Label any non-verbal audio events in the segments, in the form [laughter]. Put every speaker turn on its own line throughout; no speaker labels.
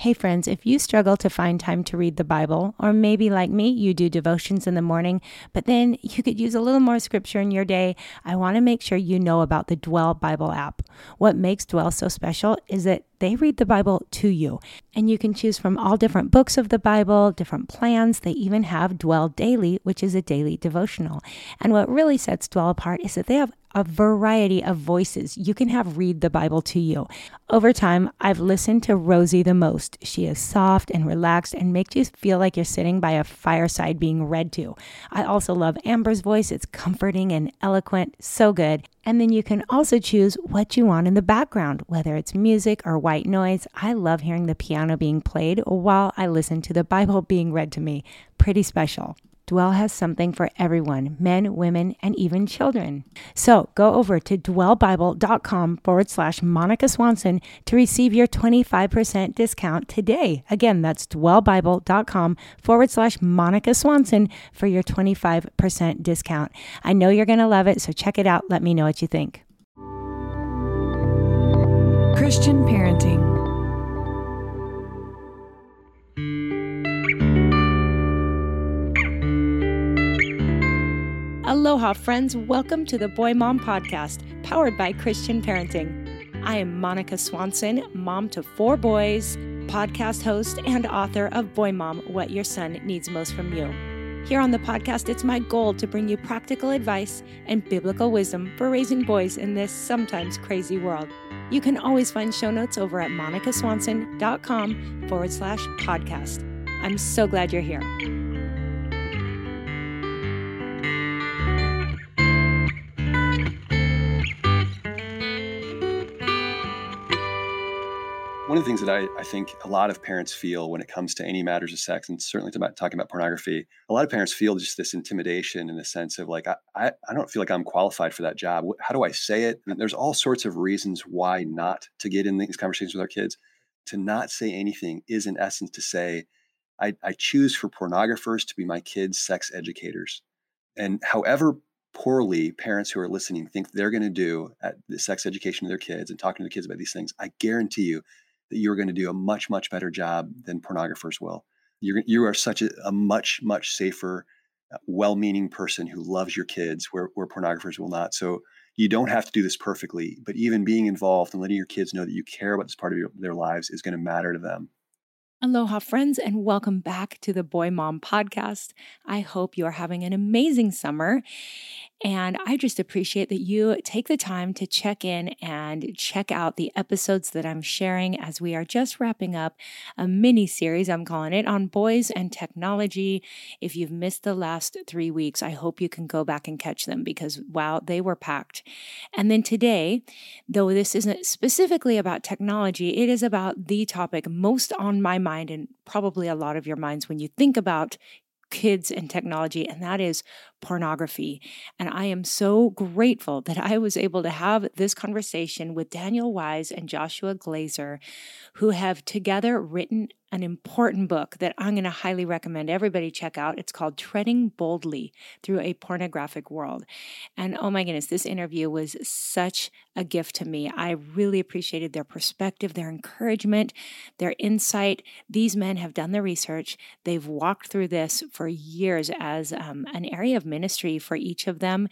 Hey, friends, if you struggle to find time to read the Bible, or maybe like me, you do devotions in the morning, but then you could use a little more scripture in your day, I want to make sure you know about the Dwell Bible app. What makes Dwell so special is that they read the Bible to you, and you can choose from all different books of the Bible, different plans. They even have Dwell Daily, which is a daily devotional. And what really sets Dwell apart is that they have a variety of voices you can have read the Bible to you. Over time, I've listened to Rosie the most. She is soft and relaxed and makes you feel like you're sitting by a fireside being read to. I also love Amber's voice. It's comforting and eloquent, so good. And then you can also choose what you want in the background, whether it's music or white noise. I love hearing the piano being played while I listen to the Bible being read to me. Pretty special. Dwell has something for everyone men, women, and even children. So go over to dwellbible.com forward slash Monica Swanson to receive your 25% discount today. Again, that's dwellbible.com forward slash Monica Swanson for your 25% discount. I know you're going to love it, so check it out. Let me know what you think.
Christian Parenting
Aloha, friends. Welcome to the Boy Mom Podcast, powered by Christian Parenting. I am Monica Swanson, mom to four boys, podcast host, and author of Boy Mom What Your Son Needs Most from You. Here on the podcast, it's my goal to bring you practical advice and biblical wisdom for raising boys in this sometimes crazy world. You can always find show notes over at monicaswanson.com forward slash podcast. I'm so glad you're here.
Of the things that I, I, think a lot of parents feel when it comes to any matters of sex, and certainly about talking about pornography, a lot of parents feel just this intimidation in the sense of like, I, I, I don't feel like I'm qualified for that job. How do I say it? And there's all sorts of reasons why not to get in these conversations with our kids. To not say anything is, in essence, to say, I, I choose for pornographers to be my kids' sex educators. And however poorly parents who are listening think they're going to do at the sex education of their kids and talking to their kids about these things, I guarantee you that you're going to do a much much better job than pornographers will. You're, you are such a, a much much safer uh, well-meaning person who loves your kids where, where pornographers will not. So you don't have to do this perfectly but even being involved and letting your kids know that you care about this part of your, their lives is going to matter to them
Aloha, friends, and welcome back to the Boy Mom Podcast. I hope you are having an amazing summer. And I just appreciate that you take the time to check in and check out the episodes that I'm sharing as we are just wrapping up a mini series, I'm calling it, on boys and technology. If you've missed the last three weeks, I hope you can go back and catch them because, wow, they were packed. And then today, though this isn't specifically about technology, it is about the topic most on my mind and probably a lot of your minds when you think about kids and technology, and that is pornography. And I am so grateful that I was able to have this conversation with Daniel Weiss and Joshua Glaser, who have together written an important book that I'm going to highly recommend everybody check out. It's called Treading Boldly Through a Pornographic World. And oh my goodness, this interview was such a gift to me. I really appreciated their perspective, their encouragement, their insight. These men have done the research, they've walked through this for years as um, an area of ministry for each of them,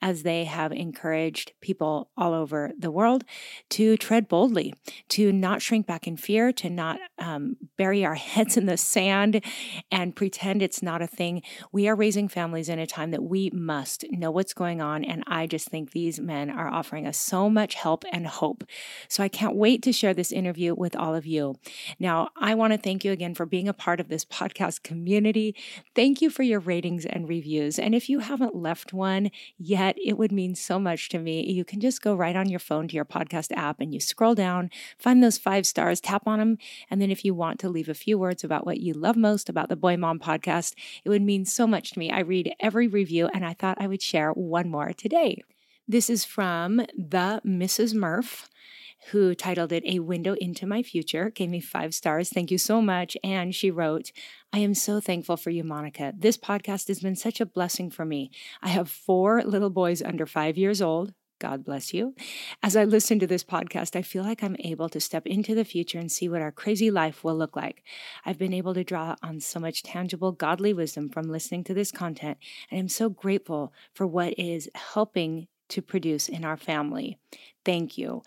as they have encouraged people all over the world to tread boldly, to not shrink back in fear, to not um, bury our heads in the sand and pretend it's not a thing. We are raising families in a time that we must know what's going on. And I just think these men are offering us so much help and hope. So I can't wait to share this interview with all of you. Now, I want to thank you again for being a part of this podcast community. Thank you for your ratings and reviews. And if you haven't left one yet, it would mean so much to me. You can just go right on your phone to your podcast app and you scroll down, find those five stars, tap on them. And then if you want to leave a few words about what you love most about the Boy Mom podcast, it would mean so much to me. I read every review and I thought I would share one more today. This is from the Mrs. Murph who titled it A Window into My Future, gave me five stars. Thank you so much. And she wrote, I am so thankful for you, Monica. This podcast has been such a blessing for me. I have four little boys under five years old, God bless you. As I listen to this podcast, I feel like I'm able to step into the future and see what our crazy life will look like. I've been able to draw on so much tangible, godly wisdom from listening to this content, and I'm so grateful for what is helping to produce in our family. Thank you.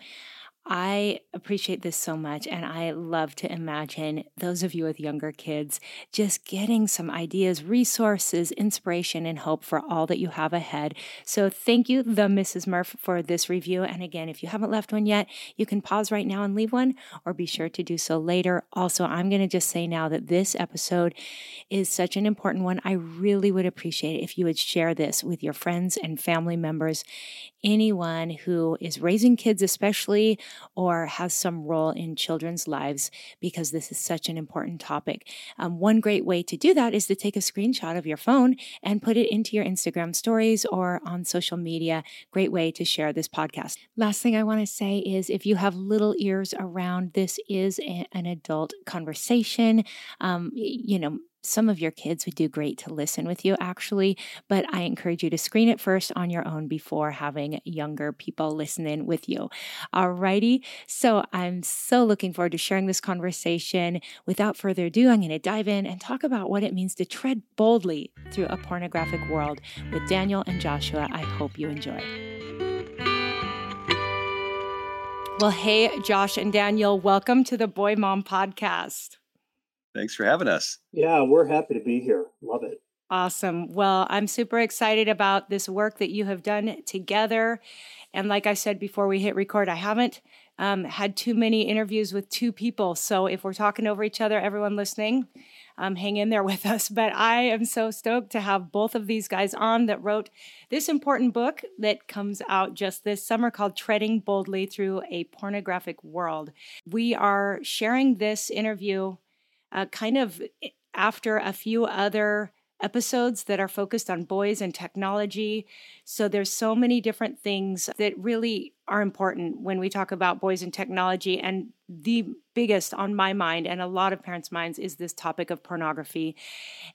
I appreciate this so much, and I love to imagine those of you with younger kids just getting some ideas, resources, inspiration, and hope for all that you have ahead. So, thank you, the Mrs. Murph, for this review. And again, if you haven't left one yet, you can pause right now and leave one, or be sure to do so later. Also, I'm going to just say now that this episode is such an important one. I really would appreciate it if you would share this with your friends and family members, anyone who is raising kids, especially or has some role in children's lives because this is such an important topic. Um, one great way to do that is to take a screenshot of your phone and put it into your Instagram stories or on social media. Great way to share this podcast. Last thing I want to say is if you have little ears around, this is a, an adult conversation. Um, you know, some of your kids would do great to listen with you, actually, but I encourage you to screen it first on your own before having younger people listening with you. Alrighty. So I'm so looking forward to sharing this conversation. Without further ado, I'm going to dive in and talk about what it means to tread boldly through a pornographic world with Daniel and Joshua. I hope you enjoy. Well, hey, Josh and Daniel, welcome to the Boy Mom podcast.
Thanks for having us.
Yeah, we're happy to be here. Love it.
Awesome. Well, I'm super excited about this work that you have done together. And like I said before we hit record, I haven't um, had too many interviews with two people. So if we're talking over each other, everyone listening, um, hang in there [laughs] with us. But I am so stoked to have both of these guys on that wrote this important book that comes out just this summer called Treading Boldly Through a Pornographic World. We are sharing this interview uh, kind of eh, after a few other episodes that are focused on boys and technology. So there's so many different things that really are important when we talk about boys and technology. And the biggest on my mind and a lot of parents' minds is this topic of pornography.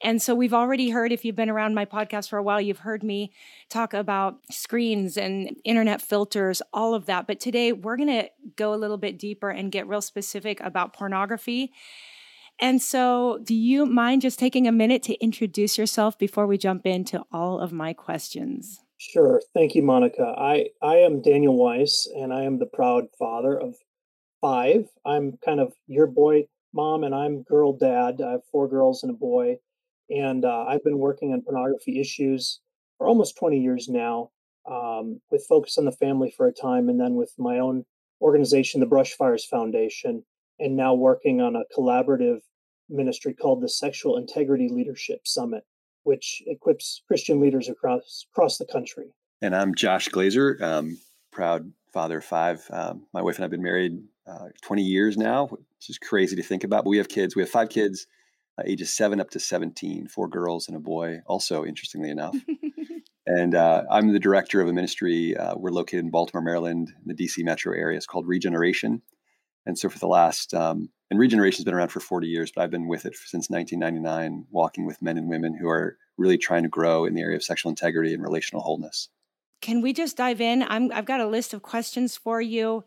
And so we've already heard, if you've been around my podcast for a while, you've heard me talk about screens and internet filters, all of that. But today we're going to go a little bit deeper and get real specific about pornography and so, do you mind just taking a minute to introduce yourself before we jump into all of my questions?
Sure. Thank you, Monica. I, I am Daniel Weiss, and I am the proud father of five. I'm kind of your boy mom, and I'm girl dad. I have four girls and a boy. And uh, I've been working on pornography issues for almost 20 years now, um, with Focus on the Family for a time, and then with my own organization, the Brushfires Foundation, and now working on a collaborative ministry called the Sexual Integrity Leadership Summit, which equips Christian leaders across across the country.
And I'm Josh Glaser, um, proud father of five. Um, my wife and I have been married uh, 20 years now, which is crazy to think about. But we have kids. We have five kids, uh, ages seven up to 17, four girls and a boy. Also, interestingly enough. [laughs] and uh, I'm the director of a ministry. Uh, we're located in Baltimore, Maryland, in the DC metro area. It's called Regeneration. And so for the last um, and regeneration has been around for 40 years, but I've been with it since 1999, walking with men and women who are really trying to grow in the area of sexual integrity and relational wholeness.
Can we just dive in? I'm, I've got a list of questions for you.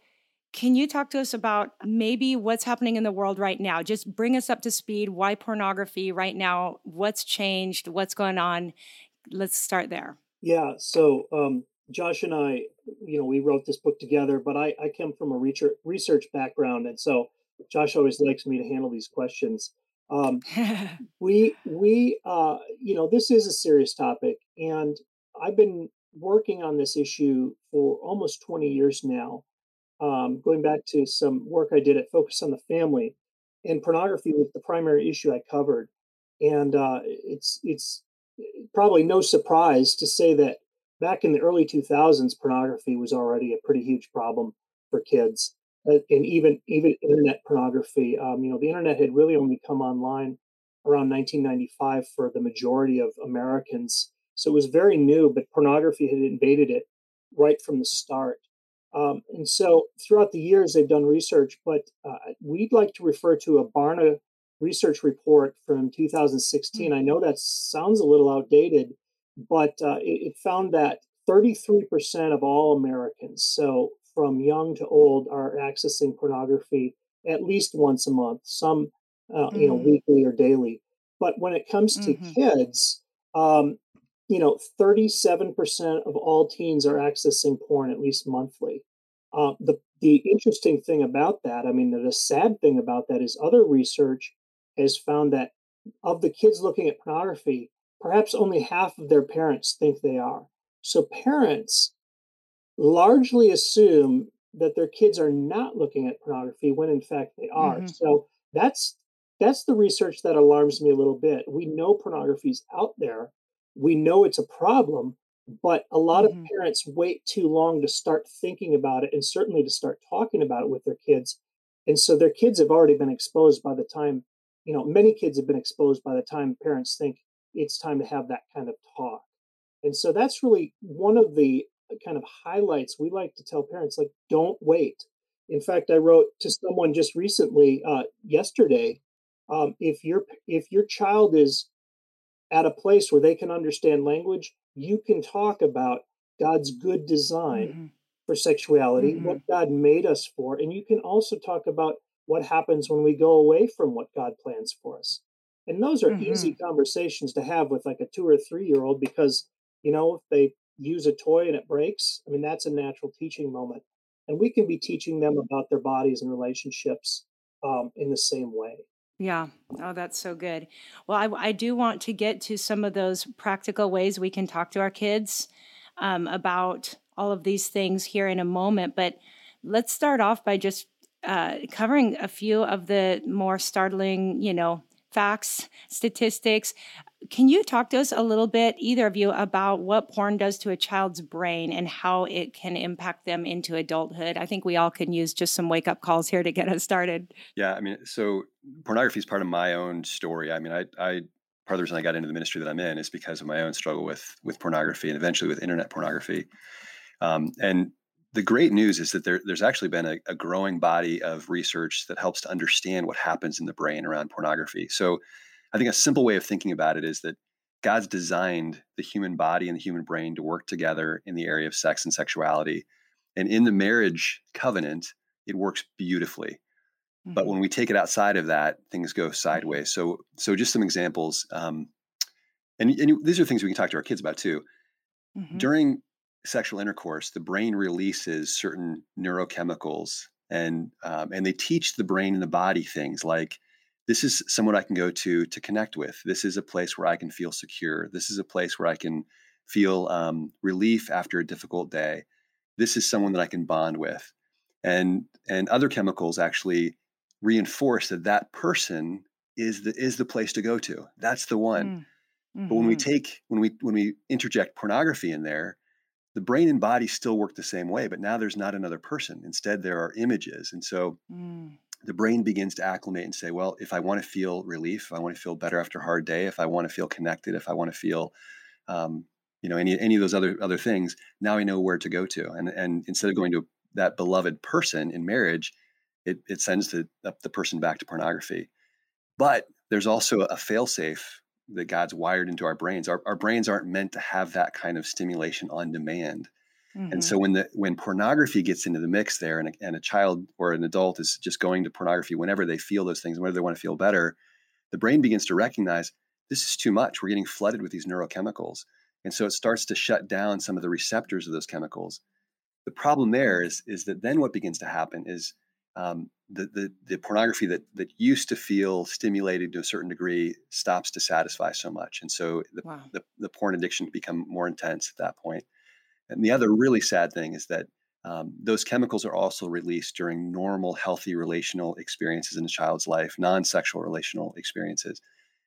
Can you talk to us about maybe what's happening in the world right now? Just bring us up to speed. Why pornography right now? What's changed? What's going on? Let's start there.
Yeah. So, um, Josh and I, you know, we wrote this book together, but I, I come from a research, research background. And so Josh always likes me to handle these questions. Um, [laughs] we we uh, you know this is a serious topic, and I've been working on this issue for almost 20 years now. Um, going back to some work I did at Focus on the Family, and pornography was the primary issue I covered. And uh, it's it's probably no surprise to say that back in the early 2000s, pornography was already a pretty huge problem for kids. Uh, and even even internet pornography. Um, you know, the internet had really only come online around 1995 for the majority of Americans, so it was very new. But pornography had invaded it right from the start. Um, and so throughout the years, they've done research, but uh, we'd like to refer to a Barna research report from 2016. Mm-hmm. I know that sounds a little outdated, but uh, it, it, found that 33% of all Americans, so from young to old, are accessing pornography at least once a month, some, uh, you know,
Mm.
weekly or daily. But when it comes to
Mhm.
kids, um, you know, 37% of all teens are accessing porn at least monthly. Uh, the the interesting thing about that, I mean, the, the sad thing about that is other research has found that of the kids looking at pornography, perhaps only half of their parents think they are. So parents largely assume that their kids are not looking at pornography when in fact they are.
Mhm.
So that's that's the research that alarms me a little bit. We know pornography's out there. We know it's a problem, but a lot of
Mhm.
parents wait too long to start thinking about it and certainly to start talking about it with their kids. And so their kids have already been exposed by the time, you know, many kids have been exposed by the time parents think it's time to have that kind of talk. And so that's really one of the uh, kind of highlights we like to tell parents like don't wait. In fact, I wrote to someone just recently uh, yesterday um, if your if your child is at a place where they can understand language, you can talk about God's good design
Mhm.
for sexuality,
Mhm.
what God made us for, and you can also talk about what happens when we go away from what God plans for us. And those are easy
Mhm.
conversations to have with like a two or three year old because, you know, if they use a toy and it breaks, I mean, that's a natural teaching moment. And we can be teaching them about their bodies and relationships um, in the same way.
Yeah. Oh, that's so good. Well, I, I do want to get to some of those practical ways we can talk to our kids um, about all of these things here in a moment. But let's start off by just uh, covering a few of the more startling, you know, facts, statistics. Can you talk to us a little bit, either of you, about what porn does to a child's brain and how it can impact them into adulthood? I think we all can use just some wake up calls here to get us started.
Yeah, I mean, so pornography is part of my own story. I mean, I, I part of the reason I got into the ministry that I'm in is because of my own struggle with with pornography and eventually with internet pornography. Um, and the great news is that there, there's actually been a, a growing body of research that helps to understand what happens in the brain around pornography. So, I think a simple way of thinking about it is that God's designed the human body and the human brain to work together in the area of sex and sexuality. And in the marriage covenant, it works beautifully but
Mhm.
when we take it outside of that things go sideways so so just some examples um, and, and these are things we can talk to our kids about too
Mhm.
during sexual intercourse the brain releases certain neurochemicals and um, and they teach the brain and the body things like this is someone i can go to to connect with. This is a place where i can feel secure. This is a place where i can feel um, relief after a difficult day. This is someone that i can bond with. And and other chemicals actually reinforce that that person is the is the place to go to. That's the one.
Mm.
but when we
Mhm.
take when we when we interject pornography in there the brain and body still work the same way but now there's not another person. Instead there are images. And so
Mm.
the brain begins to acclimate and say well if i want to feel relief if i want to feel better after a hard day if i want to feel connected if i want to feel um, you know any any of those other other things now i know where to go to. And and instead of going to that beloved person in marriage it, it sends the, the person back to pornography. But there's also a failsafe that god's wired into our brains. Our, our brains aren't meant to have that kind of stimulation on demand. And
Mhm.
so when the when pornography gets into the mix there and a, and a child or an adult is just going to pornography whenever they feel those things whenever they want to feel better the brain begins to recognize this is too much. We're getting flooded with these neurochemicals. And so it starts to shut down some of the receptors of those chemicals. The problem there is is that then what begins to happen is um, the, the the pornography that that used to feel stimulated to a certain degree stops to satisfy so much and so the,
Wow.
the, the porn addiction become more intense at that point. and the other really sad thing is that um, those chemicals are also released during normal, healthy relational experiences in a child's life, non sexual relational experiences.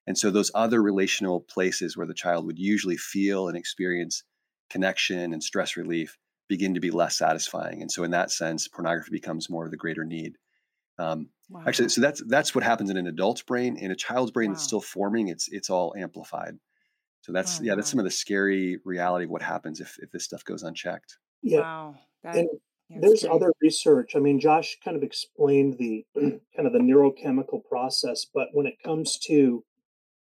And so, those other relational places where the child would usually feel and experience connection and stress relief begin to be less satisfying. And so, in that sense, pornography becomes more of the greater need. Um,
Wow.
Actually, so that's that's what happens in an adult's brain. In a child's brain that's
Wow.
still forming, it's it's all amplified. So that's
Oh,
yeah, that's some of the scary reality of what happens if if this stuff goes unchecked.
Yeah.
Wow. That,
And
yeah,
there's
scary.
other research. I mean, Josh kind of explained the [clears throat] kind of the neurochemical process, but when it comes to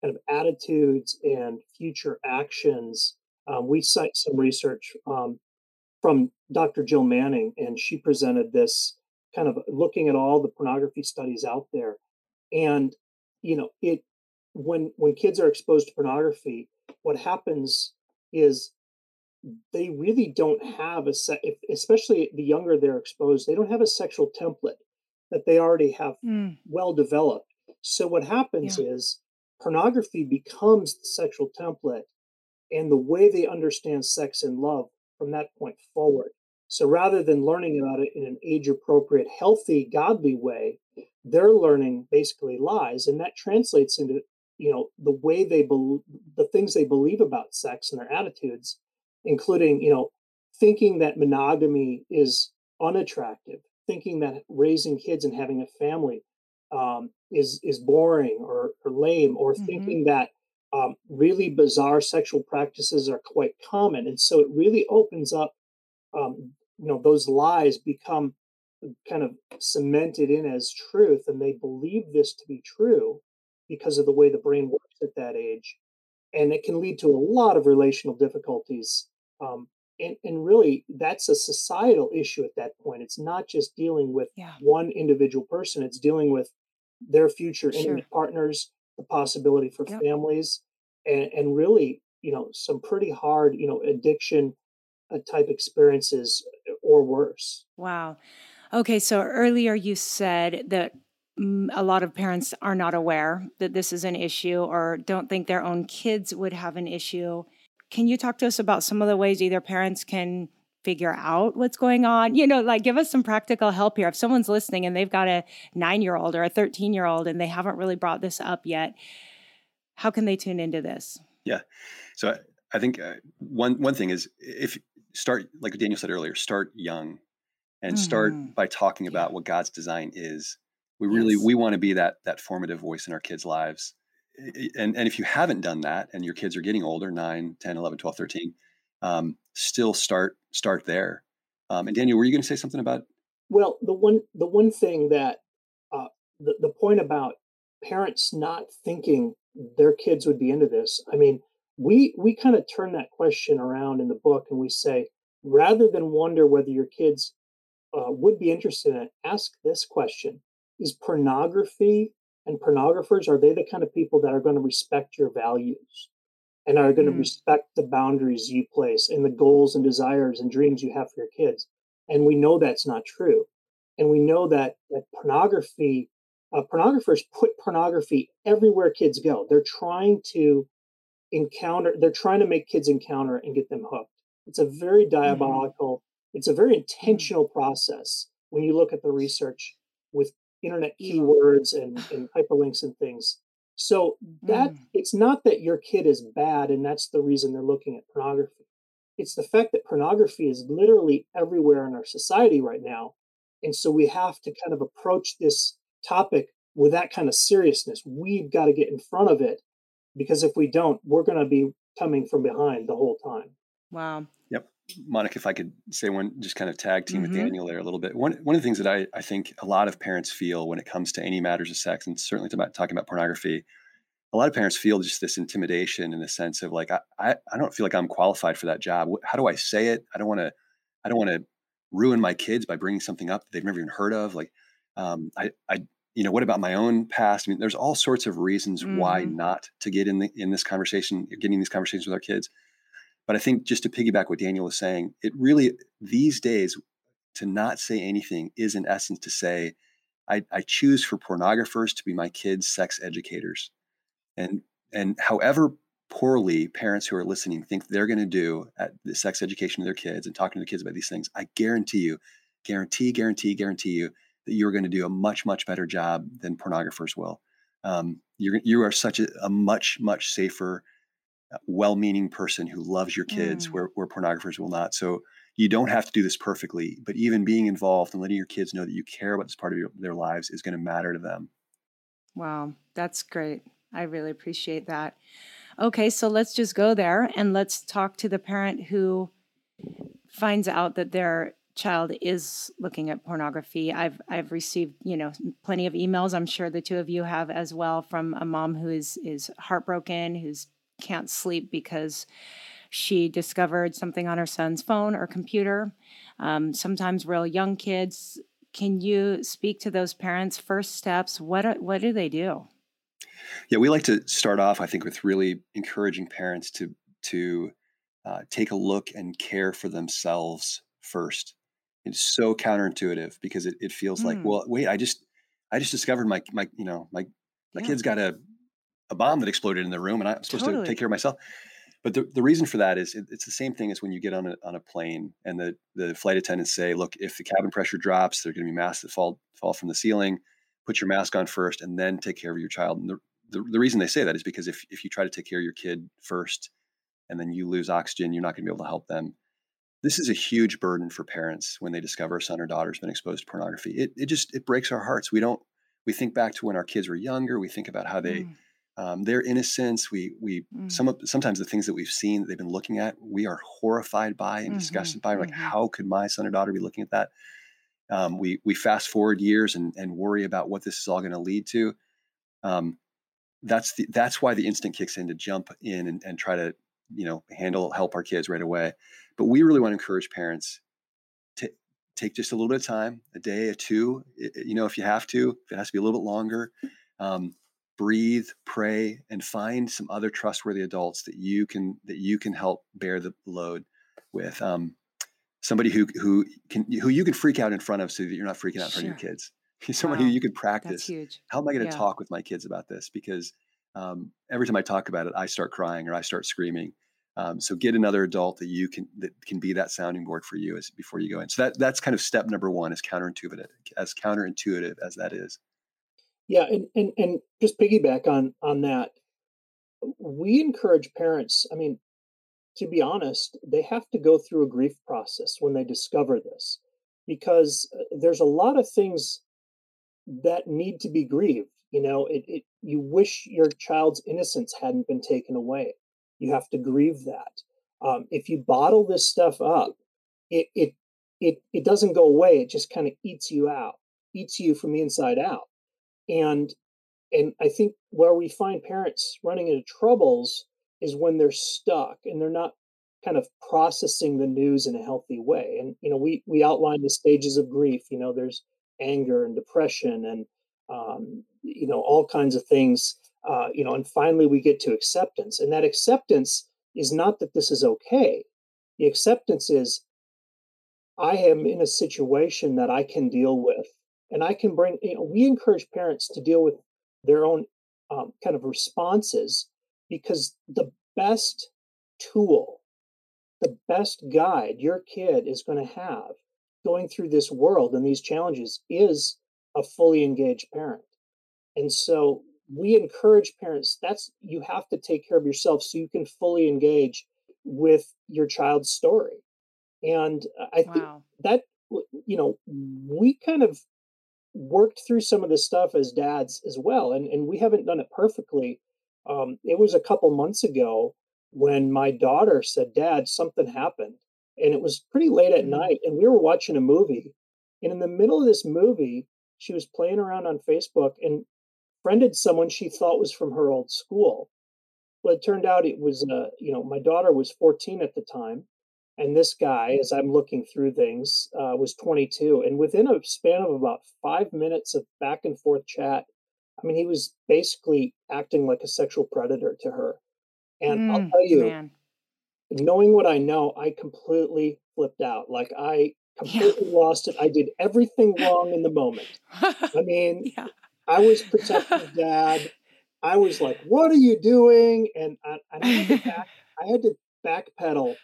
kind of attitudes and future actions, Um, we cite some research um, from Dr. Jill Manning, and she presented this kind of looking at all the pornography studies out there. And, you know, it when when kids are exposed to pornography, what happens is they really don't have a set, especially the younger they're exposed, they don't have a sexual template that they already have mm. well developed. So what happens yeah. is pornography becomes the sexual template and the way they understand sex and love from that point forward. So rather than learning about it in an age appropriate, healthy, godly way, they're learning basically lies. And that translates into, you know, the way they believe, the things they believe about sex and their attitudes, including, you know, thinking that monogamy is unattractive, thinking that raising kids and having a family um, is is boring or, or lame, or mm-hmm. thinking that um, really bizarre sexual practices are quite common, and so it really opens up. Um, you know, those lies become kind of cemented in as truth, and they believe this to be true because of the way the brain works at that age, and it can lead to a lot of relational difficulties. Um, and, and really, that's a societal issue at that point. It's not just dealing with yeah. one individual person; it's dealing with their future sure. partners, the possibility for yep. families, and, and really, you know, some pretty hard, you know, addiction uh, type experiences uh, or worse.
Wow. Okay, so earlier you said that a lot of parents are not aware that this is an issue or don't think their own kids would have an issue. Can you talk to us about some of the ways either parents can figure out what's going on. You know, like give us some practical help here. If someone's listening and they've got a nine year old or a 13 year old and they haven't really brought this up yet, how can they tune into this?
Yeah. So I, think uh, one, one thing is if start, like Daniel said earlier, start young and mm-hmm. start by talking about yeah. what God's design is. We really, yes. we want to be that, that formative voice in our kids' lives. And, and if you haven't done that and your kids are getting older, 9, 10, 11, 12, 13, um, still start start there. Um, and Daniel, were you going to say something about?
Well, the one the one thing that uh, the the point about parents not thinking their kids would be into this. I mean, we we kind of turn that question around in the book, and we say rather than wonder whether your kids uh, would be interested in it, ask this question: Is pornography and pornographers are they the kind of people that are going to respect your values? And are going to mm. respect the boundaries you place and the goals and desires and dreams you have for your kids. And we know that's not true. And we know that, that pornography, uh, pornographers put pornography everywhere kids go. They're trying to encounter, they're trying to make kids encounter and get them hooked. It's a very mm-hmm. diabolical, mm-hmm. it's a very mm. intentional process when you look at the research with internet keywords and, and hyperlinks and things. So that mm. it's not that your kid is bad and that's the reason they're looking at pornography. It's the fact that pornography is literally everywhere in our society right now. And so we have to kind of approach this topic with that kind of seriousness. We've got to get in front of it because if we don't, we're going to be coming from behind the whole time.
Wow.
Yep. Monica, if I could say one, just kind of tag team mm-hmm. with Daniel there a little bit. One, one of the things that I, I think a lot of parents feel when it comes to any matters of sex, and certainly about talking about pornography, a lot of parents feel just this intimidation in the sense of like, I, I, I don't feel like I'm qualified for that job. How do I say it? I don't want to, I don't want to ruin my kids by bringing something up that they've never even heard of. Like, um, I, I, you know, what about my own past? I mean, there's all sorts of reasons mm-hmm. why not to get in the, in this conversation, getting these conversations with our kids. But I think just to piggyback what Daniel was saying, it really these days to not say anything is in essence to say, I, I choose for pornographers to be my kids' sex educators. And and however poorly parents who are listening think they're going to do at the sex education of their kids and talking to the kids about these things, I guarantee you, guarantee, guarantee, guarantee you that you're going to do a much, much better job than pornographers will. Um, you're, you are such a, a much, much safer well-meaning person who loves your kids mm. where, where pornographers will not. So you don't have to do this perfectly but even being involved and letting your kids know that you care about this part of your, their lives is going to matter to them.
Wow that's great. I really appreciate that. Okay so let's just go there and let's talk to the parent who finds out that their child is looking at pornography. I've i've received you know plenty of emails. I'm sure the two of you have as well from a mom who is is heartbroken who's can't sleep because she discovered something on her son's phone or computer. Um, sometimes real young kids. Can you speak to those parents' first steps? What what do they do?
Yeah, we like to start off, I think, with really encouraging parents to to uh, take a look and care for themselves first. It's so counterintuitive because it, it feels mm. like, well, wait, I just I just discovered my my you know my my yeah. kid's got a a bomb that exploded in the room, and I'm supposed totally. to take care of myself. But the, the reason for that is it, it's the same thing as when you get on a, on a plane and the, the flight attendants say, look, if the cabin pressure drops, there are going to be masks that fall fall from the ceiling. Put your mask on first, and then take care of your child. And the, the, the reason they say that is because if, if you try to take care of your kid first and then you lose oxygen, you're not going to be able to help them. This is a huge burden for parents when they discover a son or daughter's been exposed to pornography. It, it just it breaks our hearts. We don't we think back to when our kids were younger. We think about how they mm. Um, their innocence. We we mm. some of sometimes the things that we've seen that they've been looking at, we are horrified by and mm-hmm. disgusted by. Like, mm-hmm. how could my son or daughter be looking at that? Um, we we fast forward years and and worry about what this is all going to lead to. Um, that's the that's why the instinct kicks in to jump in and, and try to you know handle help our kids right away but we really want to encourage parents to take just a little bit of time a day a two you know if you have to if it has to be a little bit longer um, breathe pray and find some other trustworthy adults that you can that you can help bear the load with um, somebody who who can who you can freak out in front of so that you're not freaking out in front of your kids [laughs] somebody wow. who you could practice. How am I going to yeah. talk with my kids about this? Because um, every time I talk about it, I start crying or I start screaming. Um, so get another adult that you can that can be that sounding board for you as before you go in. So that that's kind of step number one, is counterintuitive, as counterintuitive as that is.
Yeah, and and and just piggyback on on that, we encourage parents. I mean, to be honest, they have to go through a grief process when they discover this, because uh, there's a lot of things that need to be grieved. You know, it, it you wish your child's innocence hadn't been taken away. You have to grieve that. Um, if you bottle this stuff up, it it it it doesn't go away. It just kind of eats you out, eats you from the inside out. And and I think where we find parents running into troubles is when they're stuck and they're not kind of processing the news in a healthy way. And you know, we we outline the stages of grief. You know, there's anger and depression and um, you know all kinds of things uh, you know and finally we get to acceptance and that acceptance is not that this is okay the acceptance is i am in a situation that i can deal with and i can bring you know we encourage parents to deal with their own um, kind of responses because the best tool the best guide your kid is going to have going through this world and these challenges is a fully engaged parent. And so we encourage parents that's you have to take care of yourself so you can fully engage with your child's story. And I think wow. that you know, we kind of worked through some of this stuff as dads as well and and we haven't done it perfectly. Um, it was a couple months ago when my daughter said, "Dad, something happened." and it was pretty late at mm-hmm. night and we were watching a movie and in the middle of this movie she was playing around on facebook and friended someone she thought was from her old school well it turned out it was uh, you know my daughter was 14 at the time and this guy as i'm looking through things uh, was 22 and within a span of about five minutes of back and forth chat i mean he was basically acting like a sexual predator to her and mm, i'll tell you man knowing what I know, I completely flipped out. Like I completely yeah. lost it. I did everything wrong in the moment. I [laughs] mean, yeah. I was protective dad. I was like, "What are you doing?" And I, I had to back, I had to backpedal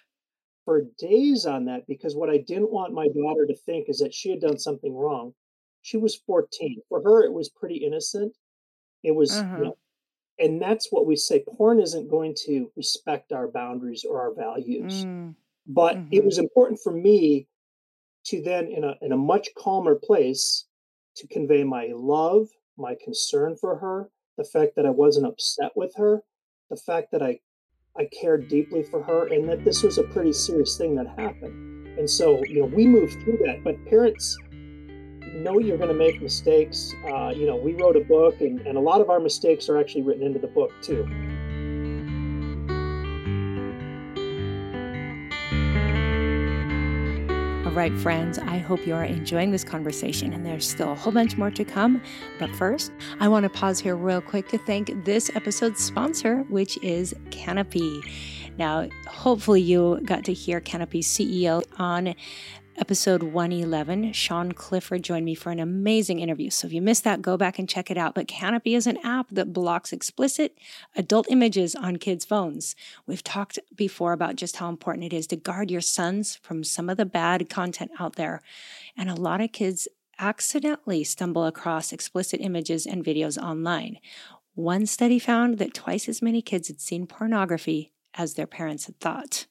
for days on that because what I didn't want my daughter to think is that she had done something wrong. She was 14. For her, it was pretty innocent. It was, uh-huh. you know, and that's what we say porn isn't going to respect our boundaries or our values mm. but mm-hmm. it was important for me to then in a in a much calmer place to convey my love my concern for her the fact that i wasn't upset with her the fact that i i cared deeply for her and that this was a pretty serious thing that happened and so you know we moved through that but parents know you're going to make mistakes. Uh, you know, we wrote a book, and, and a lot of our mistakes are actually written into the book, too.
All right, friends, I hope you are enjoying this conversation, and there's still a whole bunch more to come. But first, I want to pause here real quick to thank this episode's sponsor, which is Canopy. Now, hopefully, you got to hear Canopy's CEO on episode 111. Sean Clifford joined me for an amazing interview. So if you missed that, go back and check it out. But Canopy is an app that blocks explicit adult images on kids' phones. We've talked before about just how important it is to guard your sons from some of the bad content out there. And a lot of kids accidentally stumble across explicit images and videos online. One study found that twice as many kids had seen pornography as their parents had thought.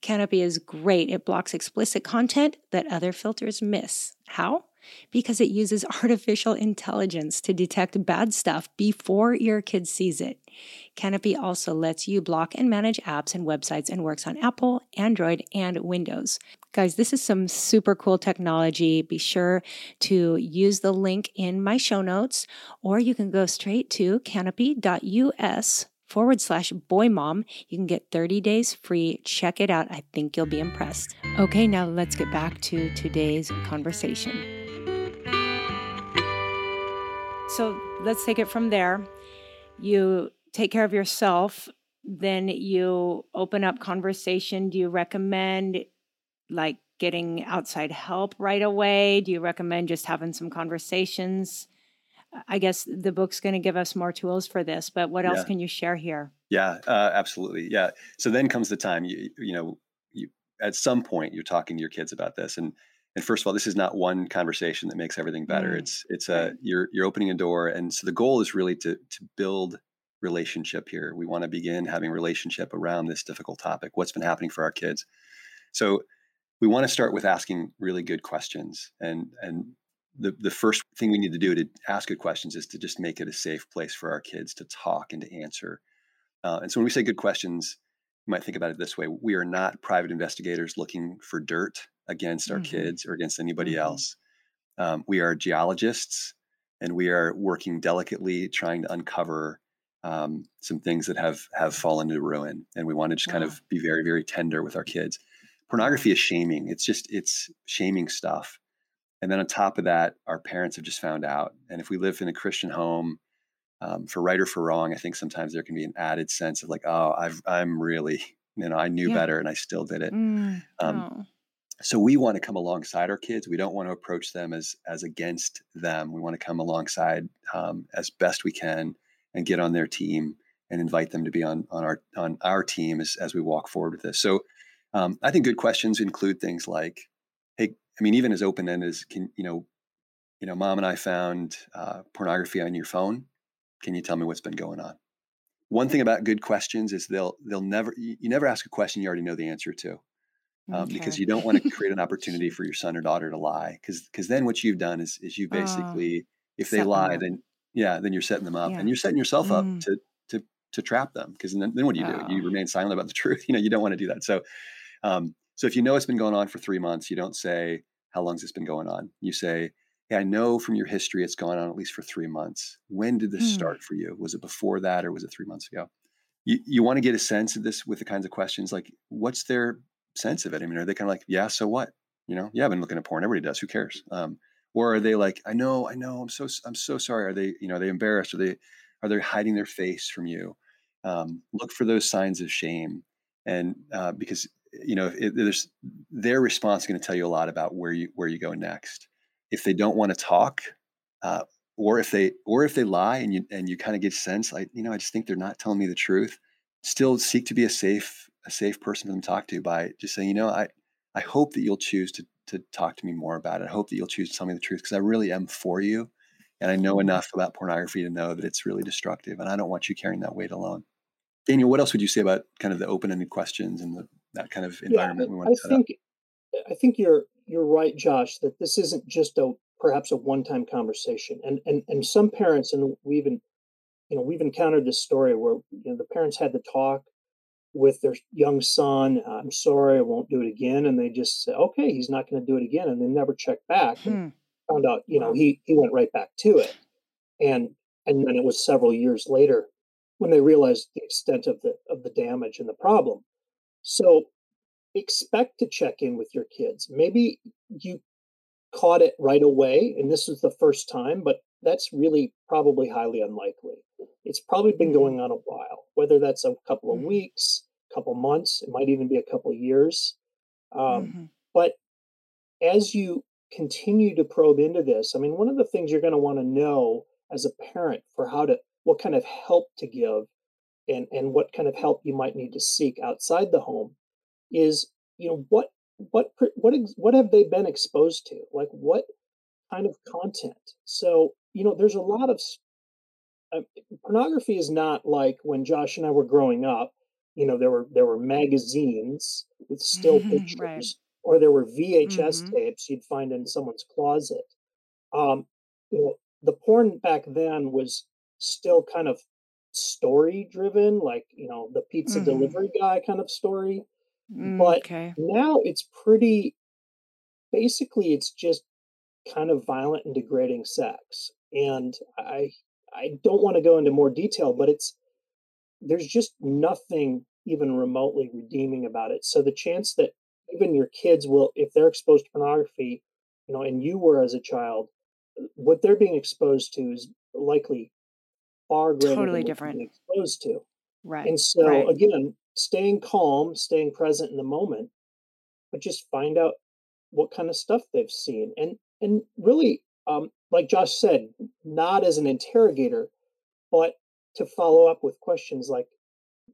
Canopy is great. It blocks explicit content that other filters miss. How? Because it uses [laughs] artificial intelligence to detect bad stuff before your kid sees it. Canopy also lets you block and manage apps and websites and works on Apple, Android, and Windows. Guys, this is some super cool technology. Be sure to use the link in my show notes, or you can go straight to canopy.us forward slash boy mom. You can get 30 days free. Check it out. I think you'll be impressed. Okay, now let's get back to today's conversation. So let's take it from there. You take care of yourself, then you open up conversation. Do you recommend like getting outside help right away? Do you recommend just having some conversations? I guess the book's going to give us more tools for this, but what else
Yeah.
can you share here?
Yeah, uh, absolutely. Yeah. So then comes the time you you know you at some point you're talking to your kids about this, and and first of all, this is not one conversation that makes everything better.
Mm,
It's it's a you're you're opening a door, and so the goal is really to to build relationship here. We want to begin having relationship around this difficult topic. What's been happening for our kids? So we want to start with asking really good questions, and and the the first thing we need to do to ask good questions is to just make it a safe place for our kids to talk and to answer uh, and so when we say good questions, you might think about it this way we are not private investigators looking for dirt against our
Mhm.
kids or against anybody
Mhm.
else. Um, we are geologists and we are working delicately trying to uncover um, some things that have have fallen to ruin. And we want to just kind of be very, very tender with our kids. Pornography is shaming. It's just it's shaming stuff. And then on top of that, our parents have just found out. And if we live in a Christian home, um, for right or for wrong, I think sometimes there can be an added sense of like, oh, I've, I'm really, you know, I knew
Yeah.
better and I still did it.
Mm,
Um,
oh,
So we want to come alongside our kids. We don't want to approach them as as against them. We want to come alongside um, as best we can and get on their team and invite them to be on on our on our team as as we walk forward with this. So um, I think good questions include things like, I mean, even as open ended as can you know, you know, mom and I found uh, pornography on your phone. Can you tell me what's been going on? One thing about good questions is they'll they'll never you, you never ask a question you already know the answer to um, because you don't want to create an [laughs] opportunity for your son or daughter to lie because because then what you've done is is you
Oh,
basically if they lie then yeah then you're setting them up
Yeah.
and you're setting yourself up
Mm,
to to to trap them because then, then what do you do you
oh,
remain silent about the [laughs] truth you know you don't want to do that so um so if you know it's been going on for three months you don't say how long's this been going on? You say hey i know from your history it's gone on at least for three months. When did this
hmm,
start for you? Was it before that or was it three months ago? You, you want to get a sense of this with the kinds of questions like what's their sense of it? I mean are they kind of like yeah so what? You know? Yeah i've been looking at porn. Everybody does. Who cares? Um, or are they like i know i know. I'm so I'm so sorry. Are they you know are they embarrassed? Are they are they hiding their face from you? Um, look for those signs of shame. And uh, because you know it, there's their response is going to tell you a lot about where you where you go next. If they don't want to talk uh, or if they or if they lie and you and you kind of get sense like you know i just think they're not telling me the truth still seek to be a safe a safe person for them to talk to by just saying you know i i hope that you'll choose to to talk to me more about it. I hope that you'll choose to tell me the truth because i really am for you and i know
mhm.
enough about pornography to know that it's really destructive and i don't want you carrying that weight alone. Daniel what else would you say about kind of the open-ended questions and the, that kind of
Yeah,
environment we
I,
want
I
to set up
think I think you're you're right, Josh, that this isn't just a perhaps a one-time conversation. And and and some parents, and we even you know we've encountered this story where you know the parents had the talk with their young son. I'm sorry, I won't do it again, and they just say, okay, he's not going to do it again, and they never check back and
Hmm,
found out you know he he went right back to it, and and then it was several years later when they realized the extent of the of the damage and the problem. So expect to check in with your kids. Maybe you caught it right away and this was the first time, but that's really probably highly unlikely. It's probably been mm-hmm. going on a while, whether that's a couple of mm-hmm. weeks, a couple months, it might even be a couple of years. Um, mm-hmm. But as you continue to probe into this, I mean, one of the things you're going to want to know as a parent for how to, what kind of help to give and, and what kind of help you might need to seek outside the home is, you know, what, what, what, what have they been exposed to? Like what kind of content? So, you know, there's a lot of, uh, pornography is not like when Josh and I were growing up, you know, there were, there were magazines with still pictures. right or there were VHS mm-hmm. tapes you'd find in someone's closet. Um, you know, the porn back then was still kind of story driven, like you know the pizza mm-hmm. delivery guy kind of story. Mm, but okay. now it's pretty. Basically, it's just kind of violent and degrading sex, and I I don't want to go into more detail, but it's there's just nothing even remotely redeeming about it. So the chance that even your kids will, if they're exposed to pornography, you know, and you were as a child, what they're being exposed to is likely far greater
totally different
exposed to.
Right.
And so
right.
again, staying calm, staying present in the moment, but just find out what kind of stuff they've seen. And and really, um, like Josh said, not as an interrogator, but to follow up with questions like,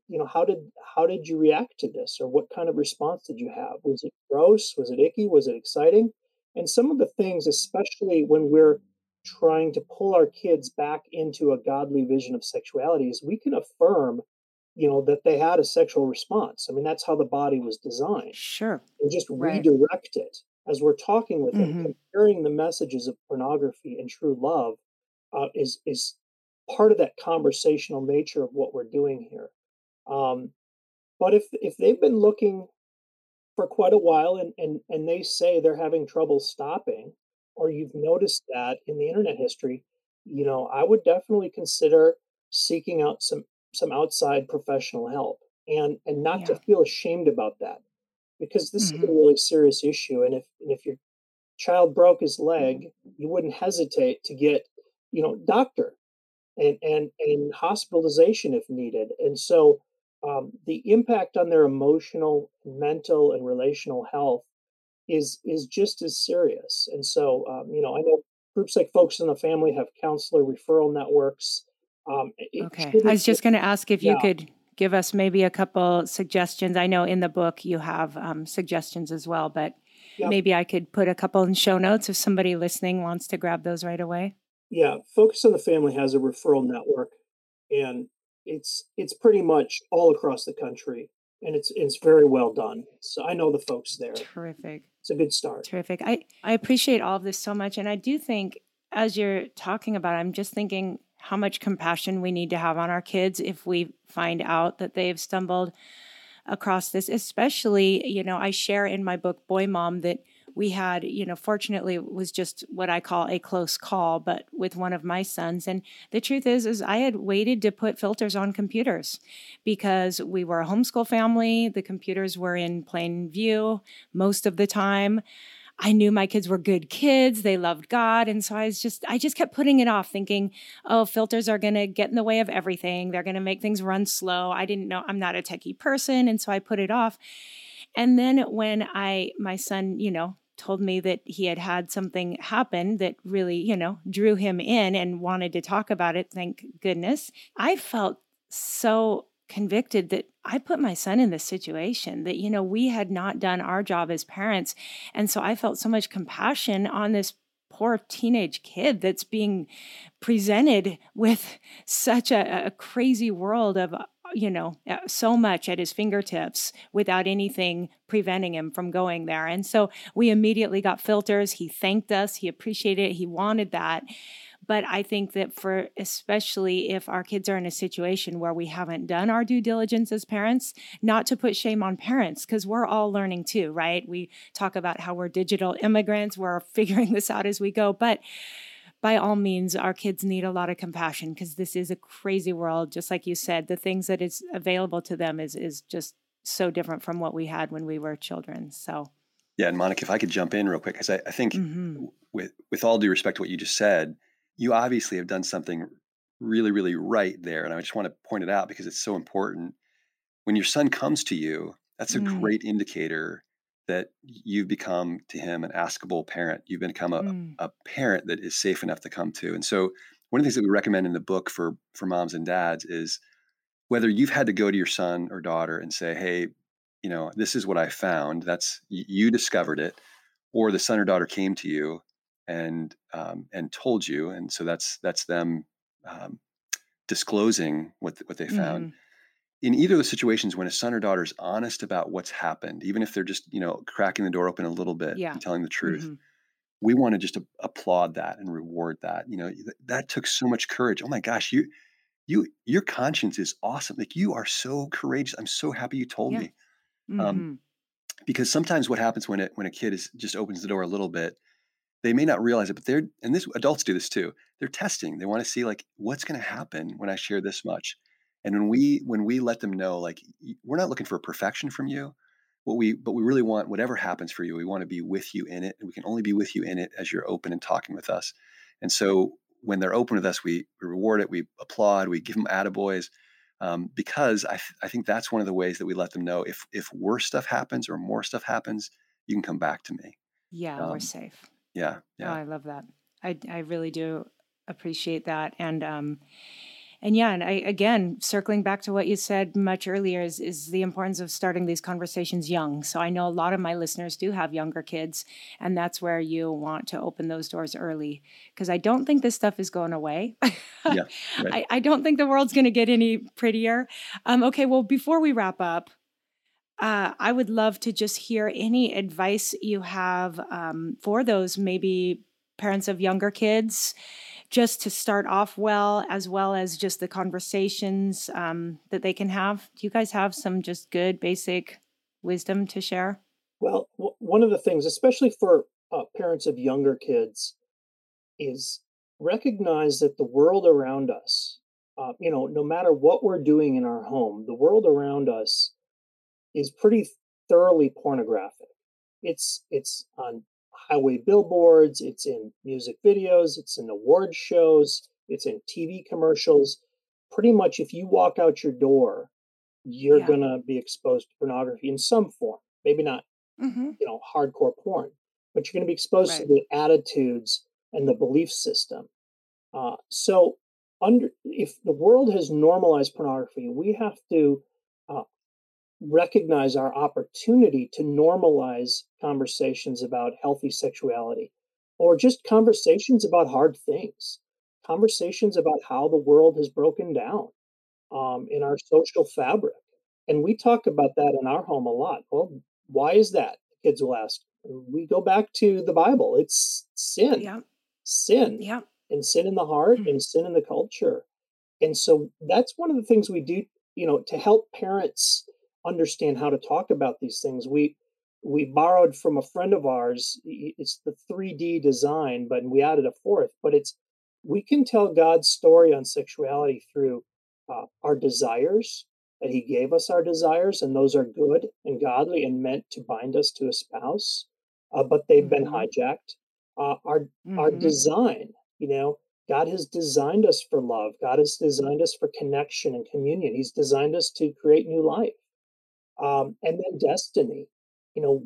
you know how did how did you react to this or what kind of response did you have was it gross was it icky was it exciting and some of the things especially when we're trying to pull our kids back into a godly vision of sexuality is we can affirm you know that they had a sexual response. I mean that's how the body was designed.
Sure.
And just right. redirect it as we're talking with mm-hmm. them comparing the messages of pornography and true love uh, is is part of that conversational nature of what we're doing here. Um, but if if they've been looking for quite a while and, and and they say they're having trouble stopping, or you've noticed that in the internet history, you know, I would definitely consider seeking out some some outside professional help and and not yeah. to feel ashamed about that because this mm-hmm. is a mm-hmm. really serious issue and if and if your child broke his leg you wouldn't hesitate to get you know doctor and and and hospitalization if needed and so um, the impact on their emotional, mental, and relational health is is just as serious. And so, um, you know, I know groups like Focus on the Family have counselor referral networks.
Um, okay, I was just going to ask if yeah. you could give us maybe a couple suggestions. I know in the book you have um, suggestions as well, but yeah. maybe I could put a couple in show notes if somebody listening wants to grab those right away.
Yeah, Focus on the Family has a referral network, and it's it's pretty much all across the country and it's it's very well done so i know the folks there
terrific
it's a good start.
Terrific. I i appreciate all of this so much and i do think as you're talking about i'm just thinking how much compassion we need to have on our kids if we find out that they've stumbled across this especially you know i share in my book boy mom that we had, you know, fortunately it was just what I call a close call, but with one of my sons. And the truth is, is I had waited to put filters on computers because we were a homeschool family. The computers were in plain view most of the time. I knew my kids were good kids. They loved God. And so I was just, I just kept putting it off thinking, oh, filters are going to get in the way of everything. They're going to make things run slow. I didn't know, I'm not a techie person. And so I put it off. And then when I, my son, you know, told me that he had had something happen that really, you know, drew him in and wanted to talk about it, thank goodness. I felt so convicted that I put my son in this situation, that, you know, we had not done our job as parents. And so I felt so much compassion on this poor teenage kid that's being presented with such a, a crazy world of you know, uh, so much at his fingertips without anything preventing him from going there. And so we immediately got filters. He thanked us, he appreciated it, he wanted that. But I think that for especially if our kids are in a situation where we haven't done our due diligence as parents, not to put shame on parents, because we're all learning too, right? We talk about how we're digital immigrants, we're figuring this out as we go. But by all means, our kids need a lot of compassion because this is a crazy world. Just like you said, the things that is available to them is is just so different from what we had when we were children. So,
yeah, and Monica, if I could jump in real quick, because I, I, think mm-hmm. with with all due respect to what you just said, you obviously have done something really, really right there, and I just want to point it out because it's so important. When your son comes to you, that's a mm. great indicator that you've become to him an askable parent. You've become a, mm. a parent that is safe enough to come to. And so, one of the things that we recommend in the book for for moms and dads is whether you've had to go to your son or daughter and say, "Hey, you know, this is what I found. That's you discovered it," or the son or daughter came to you and um, and told you, and so that's that's them um, disclosing what what they found. Mm-hmm. In either of the situations, when a son or daughter is honest about what's happened, even if they're just you know cracking the door open a little bit
yeah.
and telling the truth, mm-hmm. we want to just a- applaud that and reward that. You know, th- that took so much courage. Oh my gosh, you you your conscience is awesome. Like you are so courageous. I'm so happy you told yeah. me. Um, mm-hmm. Um, because sometimes what happens when it when a kid is just opens the door a little bit, they may not realize it, but they're and this adults do this too. They're testing. They want to see like what's going to happen when I share this much. And when we when we let them know like we're not looking for perfection from you, what we but we really want whatever happens for you, we want to be with you in it, and we can only be with you in it as you're open and talking with us. And so when they're open with us, we, we reward it, we applaud, we give them attaboys, um, because I, th- I think that's one of the ways that we let them know if if worse stuff happens or more stuff happens, you can come back to me.
Yeah, um, we're safe.
Yeah, yeah.
Oh, I love that. I I really do appreciate that, and um, and yeah, and I again circling back to what you said much earlier is is the importance of starting these conversations young. So I know a lot of my listeners do have younger kids, and that's where you want to open those doors early because I don't think this stuff is going away. yeah, [laughs] right. I, I don't think the world's going to get any prettier. Um, okay, well before we wrap up. Uh, I would love to just hear any advice you have um, for those maybe parents of younger kids just to start off well, as well as just the conversations um, that they can have? Do you guys have some just good basic wisdom to share?
Well, w- one of the things, especially for uh, parents of younger kids, is recognize that the world around us, uh, you know, no matter what we're doing in our home, the world around us is pretty thoroughly pornographic. It's it's on highway billboards, it's in music videos, it's in award shows, it's in TV commercials. Pretty much, if you walk out your door, you're yeah. going to be exposed to pornography in some form. Maybe not, mm-hmm. you know, hardcore porn, but you're going to be exposed right. to the attitudes and the belief system. Uh, so, under if the world has normalized pornography, we have to recognize our opportunity to normalize conversations about healthy sexuality or just conversations about hard things, conversations about how the world has broken down um, in our social fabric. And we talk about that in our home a lot. Well, why is that? Kids will ask. We go back to the Bible. It's sin,
yeah.
sin,
yeah.
and sin in the heart mm-hmm. and sin in the culture. And so that's one of the things we do, you know, to help parents understand how to talk about these things. We we borrowed from a friend of ours. It's the 3D design, but we added a fourth. But it's we can tell God's story on sexuality through uh, our desires that He gave us our desires, and those are good and godly and meant to bind us to a spouse. Uh, but they've mm-hmm. been hijacked. Uh, our mm-hmm. our design, you know, God has designed us for love. God has designed us for connection and communion. He's designed us to create new life. Um, and then destiny. You know,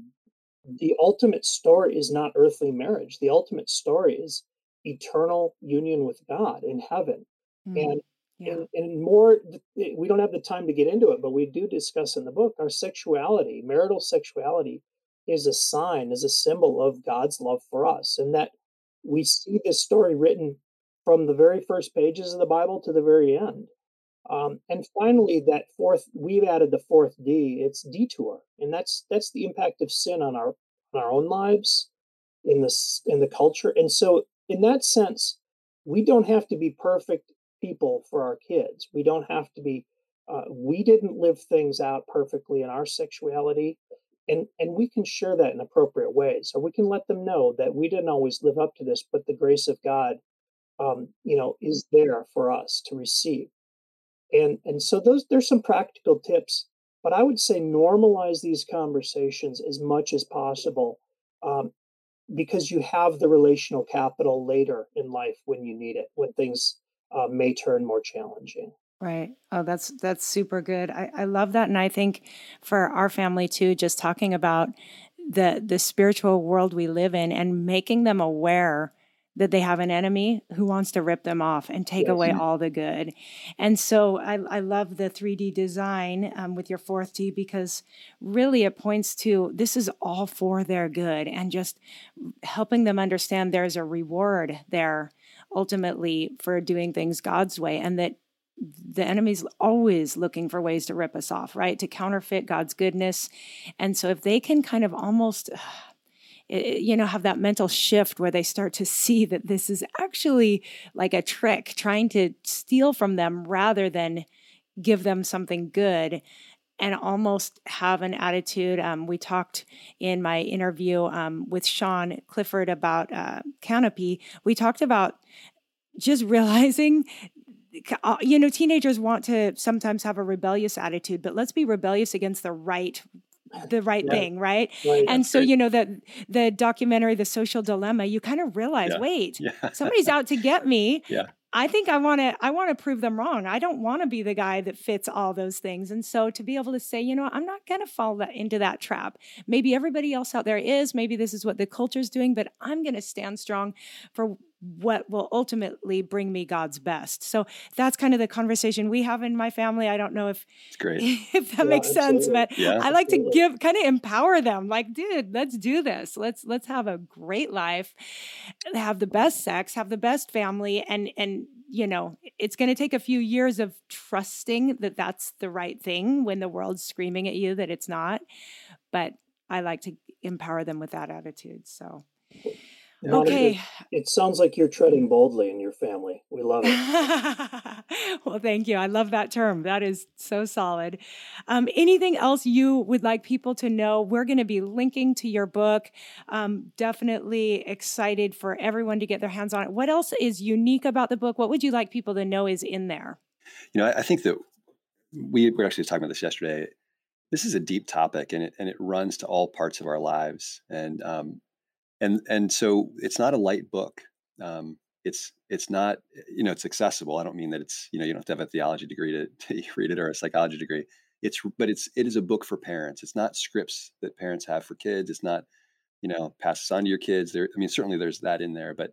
the ultimate story is not earthly marriage. The ultimate story is eternal union with God in heaven. Mm, and, yeah. and and more we don't have the time to get into it, but we do discuss in the book our sexuality, marital sexuality is a sign, is a symbol of God's love for us. And that we see this story written from the very first pages of the Bible to the very end. Um, and finally, that fourth, we've added the fourth D. It's detour, and that's that's the impact of sin on our on our own lives, in this in the culture. And so, in that sense, we don't have to be perfect people for our kids. We don't have to be. Uh, we didn't live things out perfectly in our sexuality, and and we can share that in appropriate ways, or we can let them know that we didn't always live up to this, but the grace of God, um, you know, is there for us to receive and and so those there's some practical tips But I would say normalize these conversations as much as possible um, because you have the relational capital later in life when you need it, when things uh, may turn more challenging.
Right. Oh, that's that's super good. I, I love that. And I think for our family too, just talking about the the spiritual world we live in and making them aware that they have an enemy who wants to rip them off and take yes. away all the good. And so I, I love the 3D design um, with your fourth T because really it points to this is all for their good and just helping them understand there's a reward there ultimately for doing things God's way and that the enemy's always looking for ways to rip us off, right? To counterfeit God's goodness. And so if they can kind of almost you know have that mental shift where they start to see that this is actually like a trick trying to steal from them rather than give them something good and almost have an attitude. Um, we talked in my interview um, with Sean Clifford about uh, Canopy. We talked about just [laughs] realizing uh, you know teenagers want to sometimes have a rebellious attitude but let's be rebellious against the right the right yeah. thing right, right and so you know that the documentary the social dilemma you kind of realize yeah. wait [laughs] somebody's out to get me
yeah
I think I want to I want to prove them wrong. I don't want to be the guy that fits all those things. And so to be able to say, you know, I'm not going to fall that, into that trap. Maybe everybody else out there is, maybe this is what the culture's doing, but I'm going to stand strong for what will ultimately bring me God's best. So that's kind of the conversation we have in my family. I don't know if
it's great [laughs]
if that yeah, makes absolutely. sense, but yeah, I like absolutely. to give kind of empower them. Like, dude, let's do this. Let's let's have a great life, have the best sex, have the best family, and and you know it's going to take a few years of trusting that that's the right thing when the world's screaming at you that it's not. But I like to empower them with that attitude. So. Okay.
It, it, sounds like you're treading boldly in your family. We love it. [laughs]
well, thank you. I love that term. That is so solid. Um, anything else you would like people to know? We're going to be linking to your book. Um, definitely excited for everyone to get their hands on it. What else is unique about the book? What would you like people to know is in there?
You know, I, I think that we were actually talking about this yesterday. This is a deep topic, and it and it runs to all parts of our lives. And um, and and so it's not a light book. Um, it's it's not you know it's accessible. I don't mean that it's you know you don't have to have a theology degree to, [laughs] to read it or a psychology degree. It's but it's it is a book for parents. It's not scripts that parents have for kids. It's not you know pass this on to your kids. There, I mean certainly there's that in there, but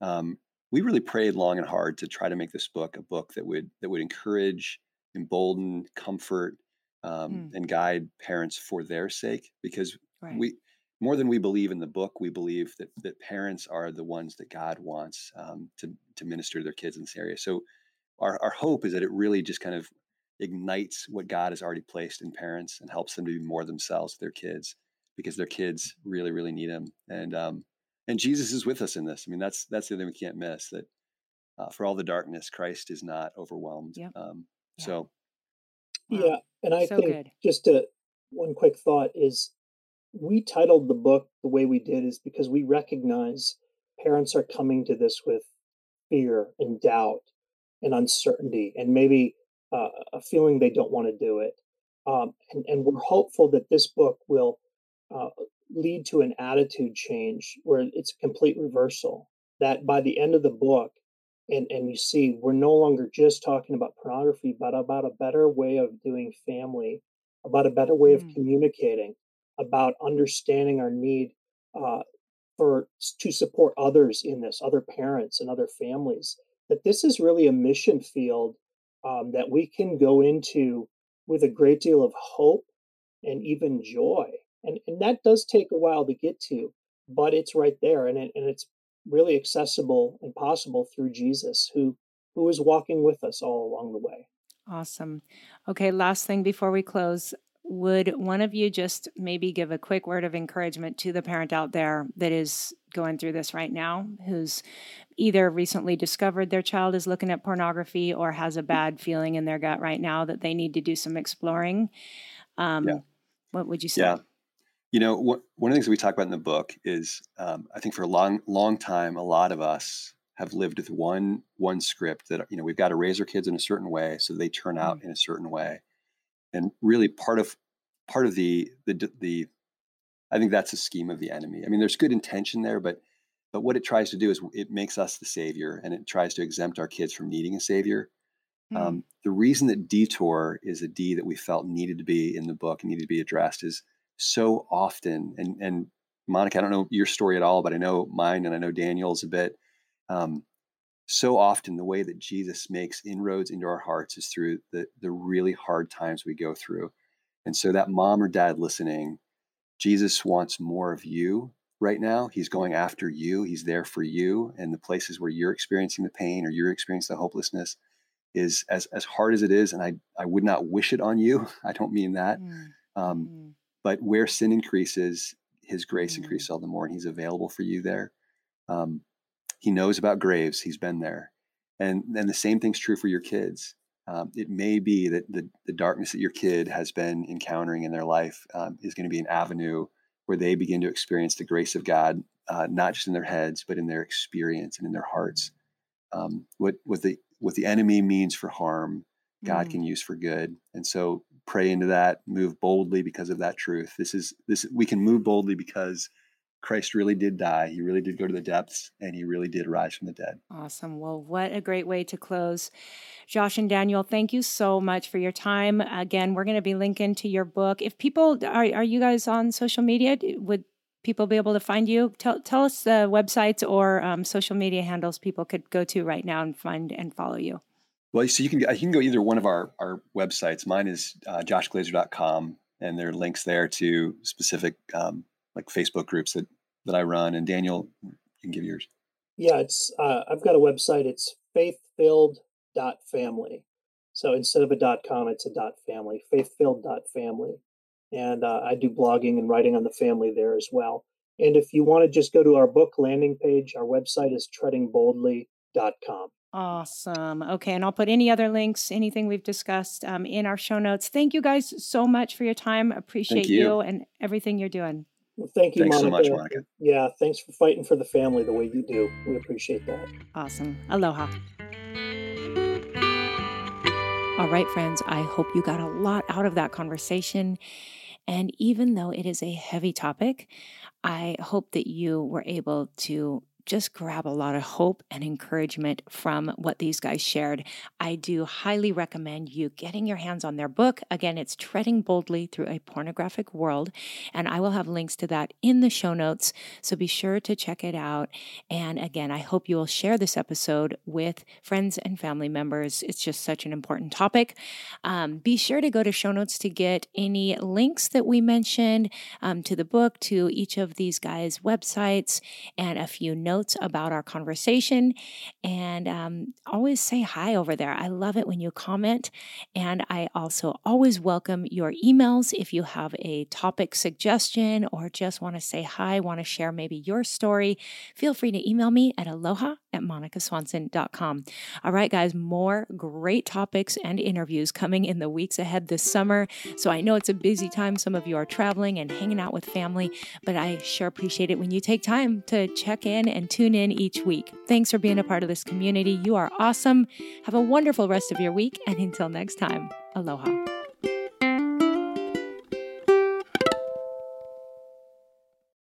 um, we really prayed long and hard to try to make this book a book that would that would encourage, embolden, comfort, um, mm. and guide parents for their sake because right. we more than we believe in the book, we believe that that parents are the ones that God wants um, to to minister to their kids in this area. So our our hope is that it really just kind of ignites what God has already placed in parents and helps them to be more themselves their kids because their kids really really need Him and um, and Jesus is with us in this. I mean that's that's the other thing we can't miss that uh, for all the darkness, Christ is not overwhelmed.
Yep.
Um, yeah. So
yeah, and I so think good. just a one quick thought is we titled the book the way we did is because we recognize parents are coming to this with fear and doubt and uncertainty and maybe uh, a feeling they don't want to do it. Um, and, and, we're hopeful that this book will uh, lead to an attitude change where it's a complete reversal. That by the end of the book, and, and you see, we're no longer just talking about pornography, but about a better way of doing family, about a better way mm. of communicating, about understanding our need uh, for to support others in this, other parents and other families. That this is really a mission field um, that we can go into with a great deal of hope and even joy. And, and that does take a while to get to, but it's right there, and it, and it's really accessible and possible through Jesus, who who is walking with us all along the way.
Awesome. Okay, last thing before we close would one of you just maybe give a quick word of encouragement to the parent out there that is going through this right now, who's either recently discovered their child is looking at pornography or has a bad feeling in their gut right now that they need to do some exploring? Um, yeah. What would you say?
Yeah. You know, one of the things we talk about in the book is um, I think for a long, long time, a lot of us have lived with one one script that you know we've got to raise our kids in a certain way so they turn out mm. in a certain way and really part of part of the the the I think that's a scheme of the enemy. I mean, there's good intention there, but but what it tries to do is it makes us the savior, and it tries to exempt our kids from needing a savior. Mm. Um, the reason that detour is a D that we felt needed to be in the book and needed to be addressed is so often, and and Monica, I don't know your story at all, but I know mine, and I know Daniel's a bit. Um, so often, the way that Jesus makes inroads into our hearts is through the the really hard times we go through, and so that mom or dad listening, Jesus wants more of you right now. He's going after you. He's there for you, and the places where you're experiencing the pain or you're experiencing the hopelessness is as as hard as it is, and I I would not wish it on you. [laughs] I don't mean that. Mm. Um, mm. But where sin increases, His grace mm. increases all the more, and He's available for you there. Um, he knows about graves. He's been there. And then the same thing's true for your kids. Um, it may be that the, the darkness that your kid has been encountering in their life um, is going to be an avenue where they begin to experience the grace of God, uh, not just in their heads, but in their experience and in their hearts. Um, what, what, the, what the enemy means for harm, God mm. can use for good. And so pray into that, move boldly because of that truth. This is this we can move boldly because Christ really did die. He really did go to the depths and he really did rise from the dead.
Awesome. Well, what a great way to close. Josh and Daniel, thank you so much for your time. Again, we're going to be linking to your book. If people are, are you guys on social media? Would people be able to find you? Tell, tell us the websites or um, social media handles people could go to right now and find and follow you.
Well, so you can, you can go either one of our, our websites. Mine is uh, joshglaser.com, and there are links there to specific um, like Facebook groups that that I run. And Daniel, you can give yours.
Yeah, it's uh, I've got a website. It's faithfilled.family. So instead of a dot com, it's a dot family. Faithfilled.family, and uh, I do blogging and writing on the family there as well. And if you want to just go to our book landing page, our website is treadingboldly.com.
Awesome. Okay. And I'll put any other links, anything we've discussed um, in our show notes. Thank you guys so much for your time. Appreciate you. you. and everything you're doing.
Well, thank you,
Thanks
Monica.
so much, Monica.
Yeah, thanks for fighting for the family the way you do. We appreciate that.
Awesome. Aloha. All right, friends, I hope you got a lot out of that conversation. And even though it is a heavy topic, I hope that you were able to just grab a lot of hope and encouragement from what these guys shared. I do highly recommend you getting your hands on their book. Again, it's Treading Boldly Through a Pornographic World, and I will have links to that in the show notes. So be sure to check it out. And again, I hope you will share this episode with friends and family members. It's just such an important topic. Um, be sure to go to show notes to get any links that we mentioned um, to the book, to each of these guys' websites, and a few notes notes about our conversation and um, always say hi over there. I love it when you comment. And I also always welcome your emails if you have a topic suggestion or just want to say hi, want to share maybe your story. Feel free to email me at aloha at monicaswanson.com. All right, guys, more great topics and interviews coming in the weeks ahead this summer. So I know it's a busy time. Some of you are traveling and hanging out with family, but I sure appreciate it when you take time to check in and tune in each week. Thanks for being a part of this community. You are awesome. Have a wonderful rest of your week. And until next time, aloha.